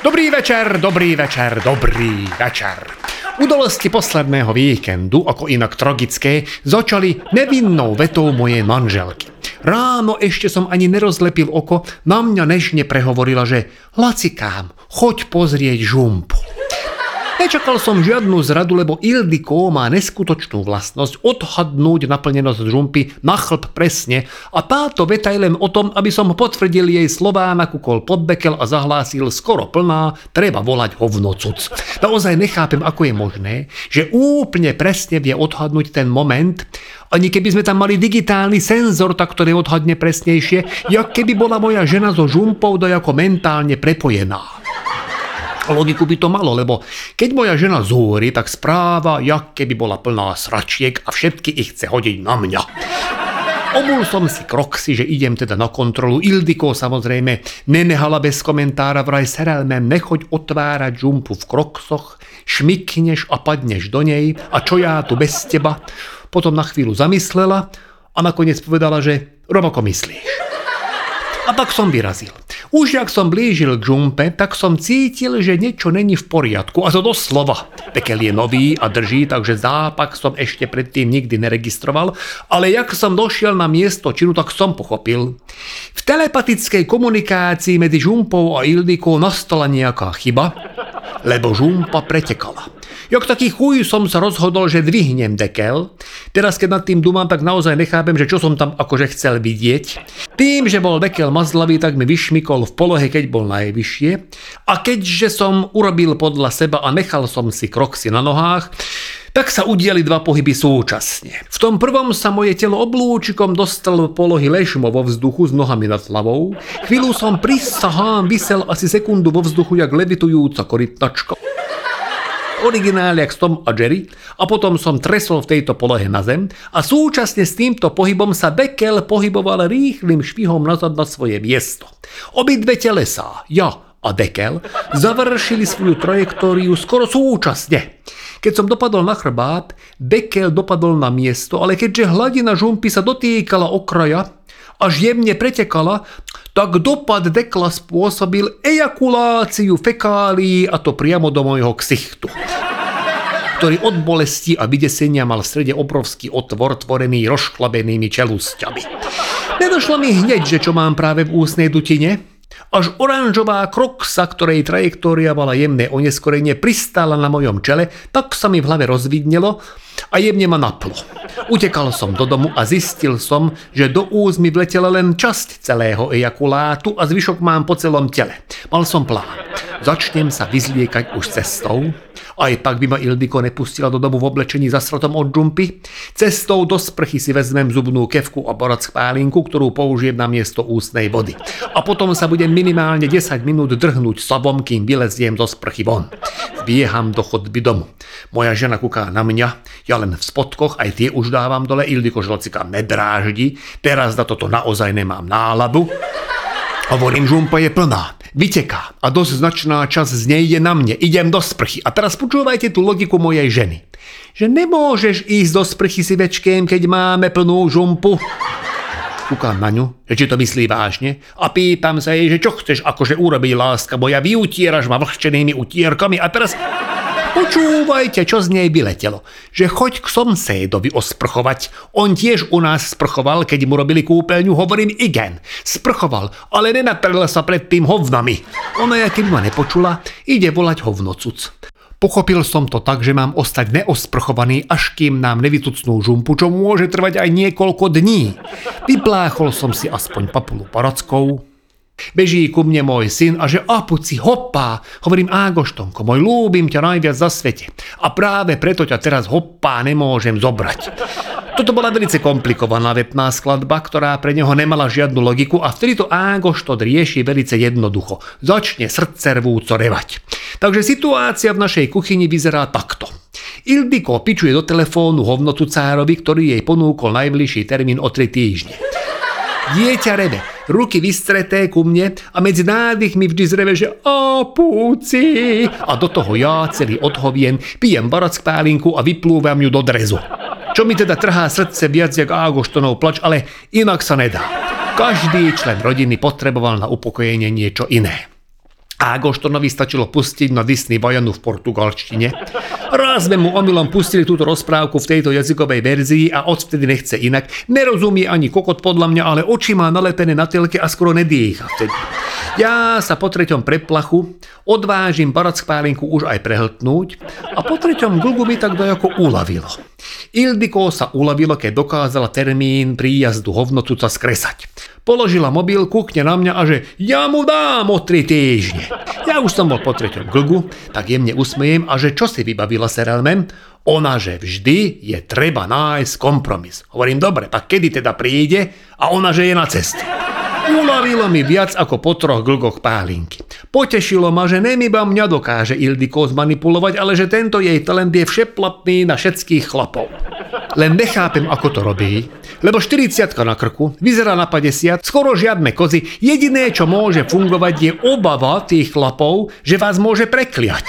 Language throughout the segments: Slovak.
Dobrý večer, dobrý večer, dobrý večer. Udalosti posledného víkendu, ako inak tragické, začali nevinnou vetou mojej manželky. Ráno ešte som ani nerozlepil oko, na mňa nežne prehovorila, že Lacikám, choď pozrieť žumpu. Nečakal som žiadnu zradu, lebo Ildiko má neskutočnú vlastnosť odhadnúť naplnenosť žumpy na chlb presne a táto veta je len o tom, aby som potvrdil jej slová, nakúkol pod bekel a zahlásil skoro plná, treba volať hovnocuc. Naozaj nechápem, ako je možné, že úplne presne vie odhadnúť ten moment, ani keby sme tam mali digitálny senzor, tak to neodhadne presnejšie, jak keby bola moja žena so žumpou dojako mentálne prepojená. Logiku by to malo, lebo keď moja žena zúri, tak správa, jak keby bola plná sračiek a všetky ich chce hodiť na mňa. Obul som si kroksy, že idem teda na kontrolu. Ildiko samozrejme nenehala bez komentára, vraj serelmem, nechoď otvárať žumpu v kroksoch, šmikneš a padneš do nej a čo ja tu bez teba. Potom na chvíľu zamyslela a nakoniec povedala, že rovoko myslíš. A tak som vyrazil. Už jak som blížil k žumpe, tak som cítil, že niečo není v poriadku. A to doslova. Pekel je nový a drží, takže zápak som ešte predtým nikdy neregistroval, ale jak som došiel na miesto činu, tak som pochopil. V telepatickej komunikácii medzi žumpou a Ildikou nastala nejaká chyba, lebo žumpa pretekala. Jak taký chuj som sa rozhodol, že dvihnem dekel. Teraz, keď nad tým dúmam, tak naozaj nechápem, že čo som tam akože chcel vidieť. Tým, že bol dekel mazlavý, tak mi vyšmikol v polohe, keď bol najvyššie. A keďže som urobil podľa seba a nechal som si kroksy na nohách, tak sa udiali dva pohyby súčasne. V tom prvom sa moje telo oblúčikom dostalo polohy ležmo vo vzduchu s nohami nad hlavou. Chvíľu som prisahám vysel asi sekundu vo vzduchu jak levitujúca korytnačka originál jak Tom a Jerry a potom som tresol v tejto polohe na zem a súčasne s týmto pohybom sa Bekel pohyboval rýchlým švihom nazad na svoje miesto. Obidve telesá, ja a Dekel, završili svoju trajektóriu skoro súčasne. Keď som dopadol na chrbát, Bekel dopadol na miesto, ale keďže hladina žumpy sa dotýkala okraja, až jemne pretekala, tak dopad dekla spôsobil ejakuláciu fekálií a to priamo do môjho ksichtu ktorý od bolesti a vydesenia mal v strede obrovský otvor tvorený rozšklabenými čelusťami. Nedošlo mi hneď, že čo mám práve v ústnej dutine, až oranžová kroksa, ktorej trajektória mala jemné oneskorenie, pristála na mojom čele, tak sa mi v hlave rozvidnelo a jemne ma naplo. Utekal som do domu a zistil som, že do úz mi vletela len časť celého ejakulátu a zvyšok mám po celom tele. Mal som plán. Začnem sa vyzliekať už cestou, aj tak by ma Ildiko nepustila do domu v oblečení za srotom od džumpy. Cestou do sprchy si vezmem zubnú kevku a borac spálinku, ktorú použijem na miesto ústnej vody. A potom sa budem minimálne 10 minút drhnúť sobom, kým vyleziem do sprchy von. Bieham do chodby domu. Moja žena kúká na mňa, ja len v spodkoch, aj tie už dávam dole, Ildiko žlocika nedráždi, teraz na toto naozaj nemám náladu. Hovorím, žumpa je plná vyteká a dosť značná časť z nej je na mne. Idem do sprchy. A teraz počúvajte tú logiku mojej ženy. Že nemôžeš ísť do sprchy si večkém, keď máme plnú žumpu. Kúkam na ňu, že či to myslí vážne a pýtam sa jej, že čo chceš akože urobiť láska, bo ja vyutieraš ma vlhčenými utierkami a teraz Počúvajte, čo z nej vyletelo. Že choď k somsédovi osprchovať. On tiež u nás sprchoval, keď mu robili kúpeľňu, hovorím igen. Sprchoval, ale nenatrel sa pred tým hovnami. Ona, keby ma nepočula, ide volať hovnocuc. Pochopil som to tak, že mám ostať neosprchovaný, až kým nám nevytucnú žumpu, čo môže trvať aj niekoľko dní. Vypláchol som si aspoň papulu parackou, Beží ku mne môj syn a že apuci, hoppá, hovorím Ágoštonko, môj ľúbim ťa najviac za svete a práve preto ťa teraz hoppá nemôžem zobrať. Toto bola veľmi komplikovaná vetná skladba, ktorá pre neho nemala žiadnu logiku a vtedy to Ágoštot rieši veľmi jednoducho. Začne srdce rvúco revať. Takže situácia v našej kuchyni vyzerá takto. Ildiko pičuje do telefónu hovnotucárovi, ktorý jej ponúkol najbližší termín o 3 týždne. Dieťa reve, ruky vystreté ku mne a medzi nádychmi vždy zreve, že a púci. A do toho ja celý odhovien, pijem barack pálinku a vyplúvam ju do drezu. Čo mi teda trhá srdce viac jak Ágoštonov plač, ale inak sa nedá. Každý člen rodiny potreboval na upokojenie niečo iné. Ágoštonovi stačilo pustiť na Disney Vajanu v portugalštine. Raz sme mu omylom pustili túto rozprávku v tejto jazykovej verzii a odvtedy nechce inak. Nerozumie ani kokot podľa mňa, ale oči má nalepené na telke a skoro nedýcha. Ja sa po treťom preplachu odvážim barackpálinku už aj prehltnúť a po treťom glgu mi tak dojako uľavilo. Ildiko sa uľavilo, keď dokázala termín príjazdu hovnocuca skresať. Položila mobil, kúkne na mňa a že ja mu dám o tri týždne. Ja už som bol po treťom glgu, tak jemne usmejem a že čo si vybavila Serelmem? Ona, že vždy je treba nájsť kompromis. Hovorím, dobre, tak kedy teda príde? A ona, že je na ceste. Ulavilo mi viac ako po troch glgoch pálinky. Potešilo ma, že nemiba mňa dokáže Ildiko zmanipulovať, ale že tento jej talent je všeplatný na všetkých chlapov. Len nechápem, ako to robí, lebo 40 na krku, vyzerá na 50, skoro žiadne kozy, jediné, čo môže fungovať, je obava tých chlapov, že vás môže prekliať.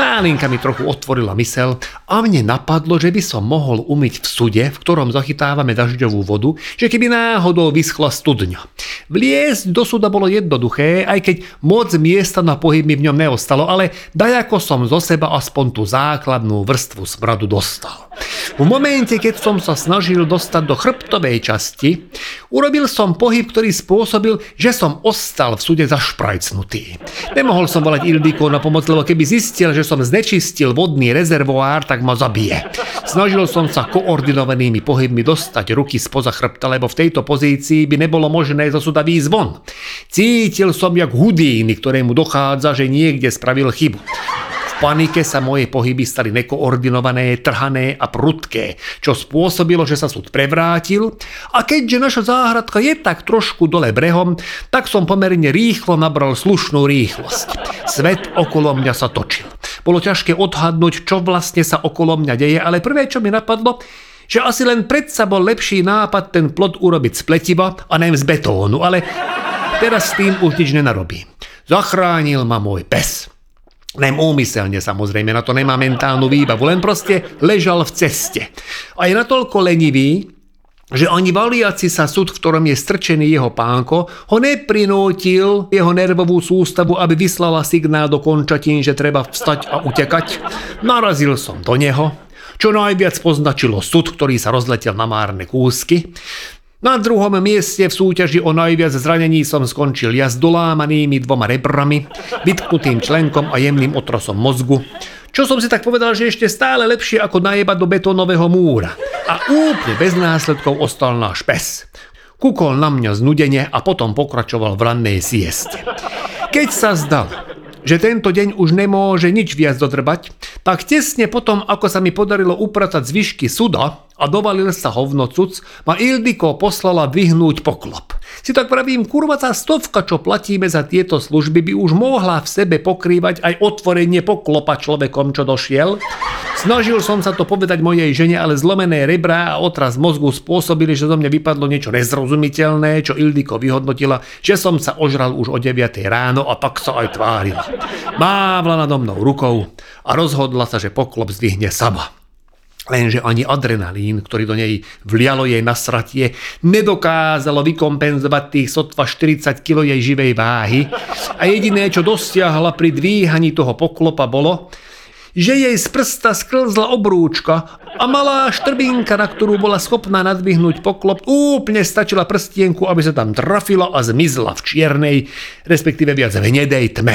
Málinka mi trochu otvorila mysel a mne napadlo, že by som mohol umyť v sude, v ktorom zachytávame dažďovú vodu, že keby náhodou vyschla studňa. Vliesť do suda bolo jednoduché, aj keď moc miesta na pohyb mi v ňom neostalo, ale dajako som zo seba aspoň tú základnú vrstvu smradu dostal. V momente, keď som sa snažil dostať do chrbtovej časti, urobil som pohyb, ktorý spôsobil, že som ostal v súde zašprajcnutý. Nemohol som volať Ildiko na pomoc, lebo keby zistil, že som znečistil vodný rezervoár, tak ma zabije. Snažil som sa koordinovanými pohybmi dostať ruky spoza chrbta, lebo v tejto pozícii by nebolo možné zo súda výjsť. Cítil som jak hudíny, ktorému dochádza, že niekde spravil chybu panike sa moje pohyby stali nekoordinované, trhané a prudké, čo spôsobilo, že sa súd prevrátil a keďže naša záhradka je tak trošku dole brehom, tak som pomerne rýchlo nabral slušnú rýchlosť. Svet okolo mňa sa točil. Bolo ťažké odhadnúť, čo vlastne sa okolo mňa deje, ale prvé, čo mi napadlo, že asi len predsa bol lepší nápad ten plot urobiť z pletiva a nem z betónu, ale teraz s tým už nič nenarobím. Zachránil ma môj pes. Nem úmyselne samozrejme, na to nemá mentálnu výbavu, len proste ležal v ceste. A je natoľko lenivý, že ani valiaci sa súd, v ktorom je strčený jeho pánko, ho neprinútil jeho nervovú sústavu, aby vyslala signál do končatín, že treba vstať a utekať. Narazil som do neho, čo najviac poznačilo súd, ktorý sa rozletel na márne kúsky. Na druhom mieste v súťaži o najviac zranení som skončil ja s dolámanými dvoma rebrami, vytknutým členkom a jemným otrosom mozgu, čo som si tak povedal, že ešte stále lepšie ako najebať do betónového múra. A úplne bez následkov ostal náš pes. Kukol na mňa znudene a potom pokračoval v rannej sieste. Keď sa zdalo, že tento deň už nemôže nič viac dodrbať, tak tesne potom, ako sa mi podarilo upratať zvyšky suda a dovalil sa hovnocuc, ma Ildiko poslala vyhnúť poklop. Si tak pravím, kurva tá stovka, čo platíme za tieto služby, by už mohla v sebe pokrývať aj otvorenie poklopa človekom, čo došiel. Snažil som sa to povedať mojej žene, ale zlomené rebra a otraz mozgu spôsobili, že zo mňa vypadlo niečo nezrozumiteľné, čo Ildiko vyhodnotila, že som sa ožral už o 9 ráno a pak sa aj tvárila. Mávla nado mnou rukou a rozhodla sa, že poklop zdvihne sama. Lenže ani adrenalín, ktorý do nej vlialo jej nasratie, nedokázalo vykompenzovať tých sotva 40 kg jej živej váhy a jediné, čo dosiahla pri dvíhaní toho poklopa bolo, že jej z prsta sklzla obrúčka a malá štrbinka, na ktorú bola schopná nadvihnúť poklop, úplne stačila prstienku, aby sa tam trafila a zmizla v čiernej, respektíve viac v hnedej tme.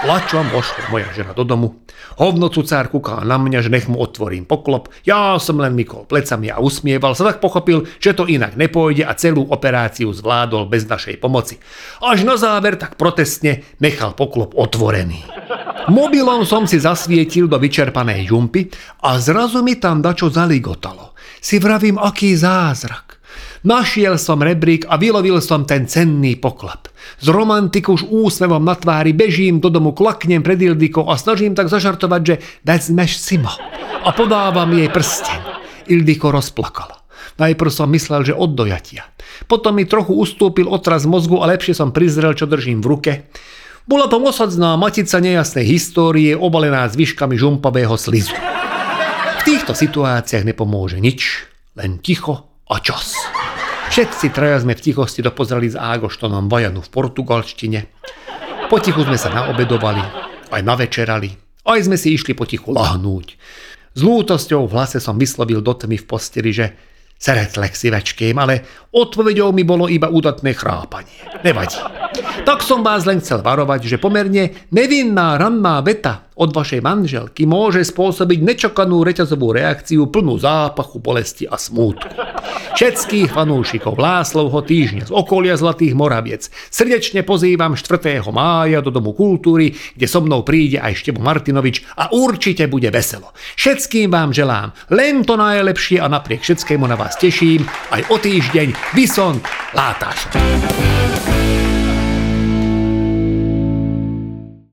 Plačom vošla moja žena do domu. Hovno cucár kúkal na mňa, že nech mu otvorím poklop. Ja som len mykol plecami a usmieval sa, tak pochopil, že to inak nepôjde a celú operáciu zvládol bez našej pomoci. Až na záver tak protestne nechal poklop otvorený. Mobilom som si zasvietil do vyčerpanej žumpy a zrazu mi tam dačo zaligotalo. Si vravím, aký zázrak. Našiel som rebrík a vylovil som ten cenný poklad. Z romantiku už úsmevom na tvári bežím do domu, klaknem pred Ildikou a snažím tak zažartovať, že vezmeš si ma. A podávam jej prsten. Ildiko rozplakala. Najprv som myslel, že od dojatia. Potom mi trochu ustúpil otraz mozgu a lepšie som prizrel, čo držím v ruke. Bola to osadzná matica nejasnej histórie, obalená zvyškami žumpavého slizu. V týchto situáciách nepomôže nič, len ticho a čas. Všetci traja sme v tichosti dopozreli s Ágoštonom Vajanu v portugalštine. Potichu sme sa naobedovali, aj navečerali, aj sme si išli potichu lahnúť. S lútosťou v hlase som vyslovil do tmy v posteli, že sa reflexivečkým, ale odpovedou mi bolo iba údatné chrápanie. Nevadí. Tak som vás len chcel varovať, že pomerne nevinná ranná veta od vašej manželky môže spôsobiť nečakanú reťazovú reakciu plnú zápachu, bolesti a smútku. Všetkých fanúšikov Láslovho týždňa z okolia Zlatých Moraviec srdečne pozývam 4. mája do Domu kultúry, kde so mnou príde aj Števo Martinovič a určite bude veselo. Všetkým vám želám len to najlepšie a napriek všetkému na vás teším aj o týždeň Vysont Látáš.